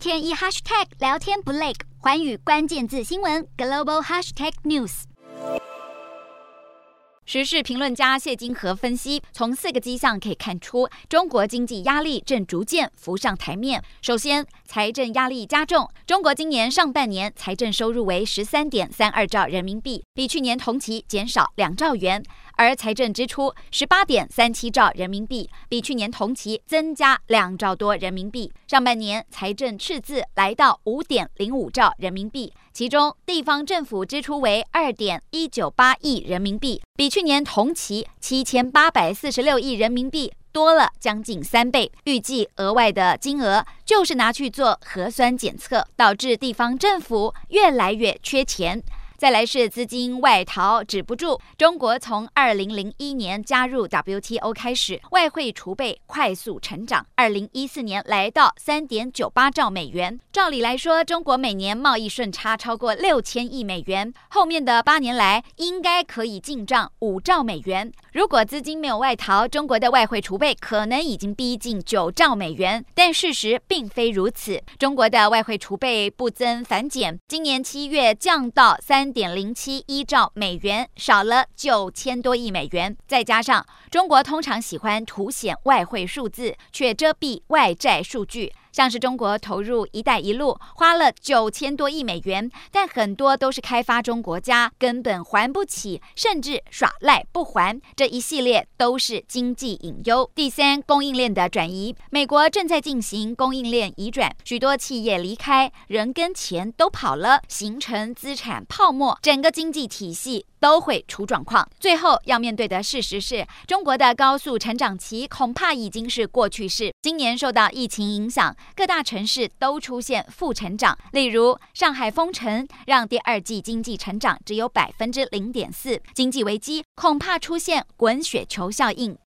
天一 hashtag 聊天不累，寰宇关键字新闻 global hashtag news。时事评论家谢金河分析，从四个迹象可以看出，中国经济压力正逐渐浮上台面。首先，财政压力加重。中国今年上半年财政收入为十三点三二兆人民币，比去年同期减少两兆元；而财政支出十八点三七兆人民币，比去年同期增加两兆多人民币。上半年财政赤字来到五点零五兆人民币，其中地方政府支出为二点一九八亿人民币，比去年同期七千八百四十六亿人民币多了将近三倍，预计额外的金额就是拿去做核酸检测，导致地方政府越来越缺钱。再来是资金外逃止不住。中国从二零零一年加入 WTO 开始，外汇储备快速成长，二零一四年来到三点九八兆美元。照理来说，中国每年贸易顺差超过六千亿美元，后面的八年来应该可以进账五兆美元。如果资金没有外逃，中国的外汇储备可能已经逼近九兆美元。但事实并非如此，中国的外汇储备不增反减，今年七月降到三点零七一兆美元，少了九千多亿美元。再加上中国通常喜欢凸显外汇数字，却遮蔽外债数据。像是中国投入“一带一路”花了九千多亿美元，但很多都是开发中国家根本还不起，甚至耍赖不还。这一系列都是经济隐忧。第三，供应链的转移，美国正在进行供应链移转，许多企业离开，人跟钱都跑了，形成资产泡沫，整个经济体系都会出状况。最后要面对的事实是，中国的高速成长期恐怕已经是过去式。今年受到疫情影响。各大城市都出现负成长，例如上海封城，让第二季经济成长只有百分之零点四。经济危机恐怕出现滚雪球效应，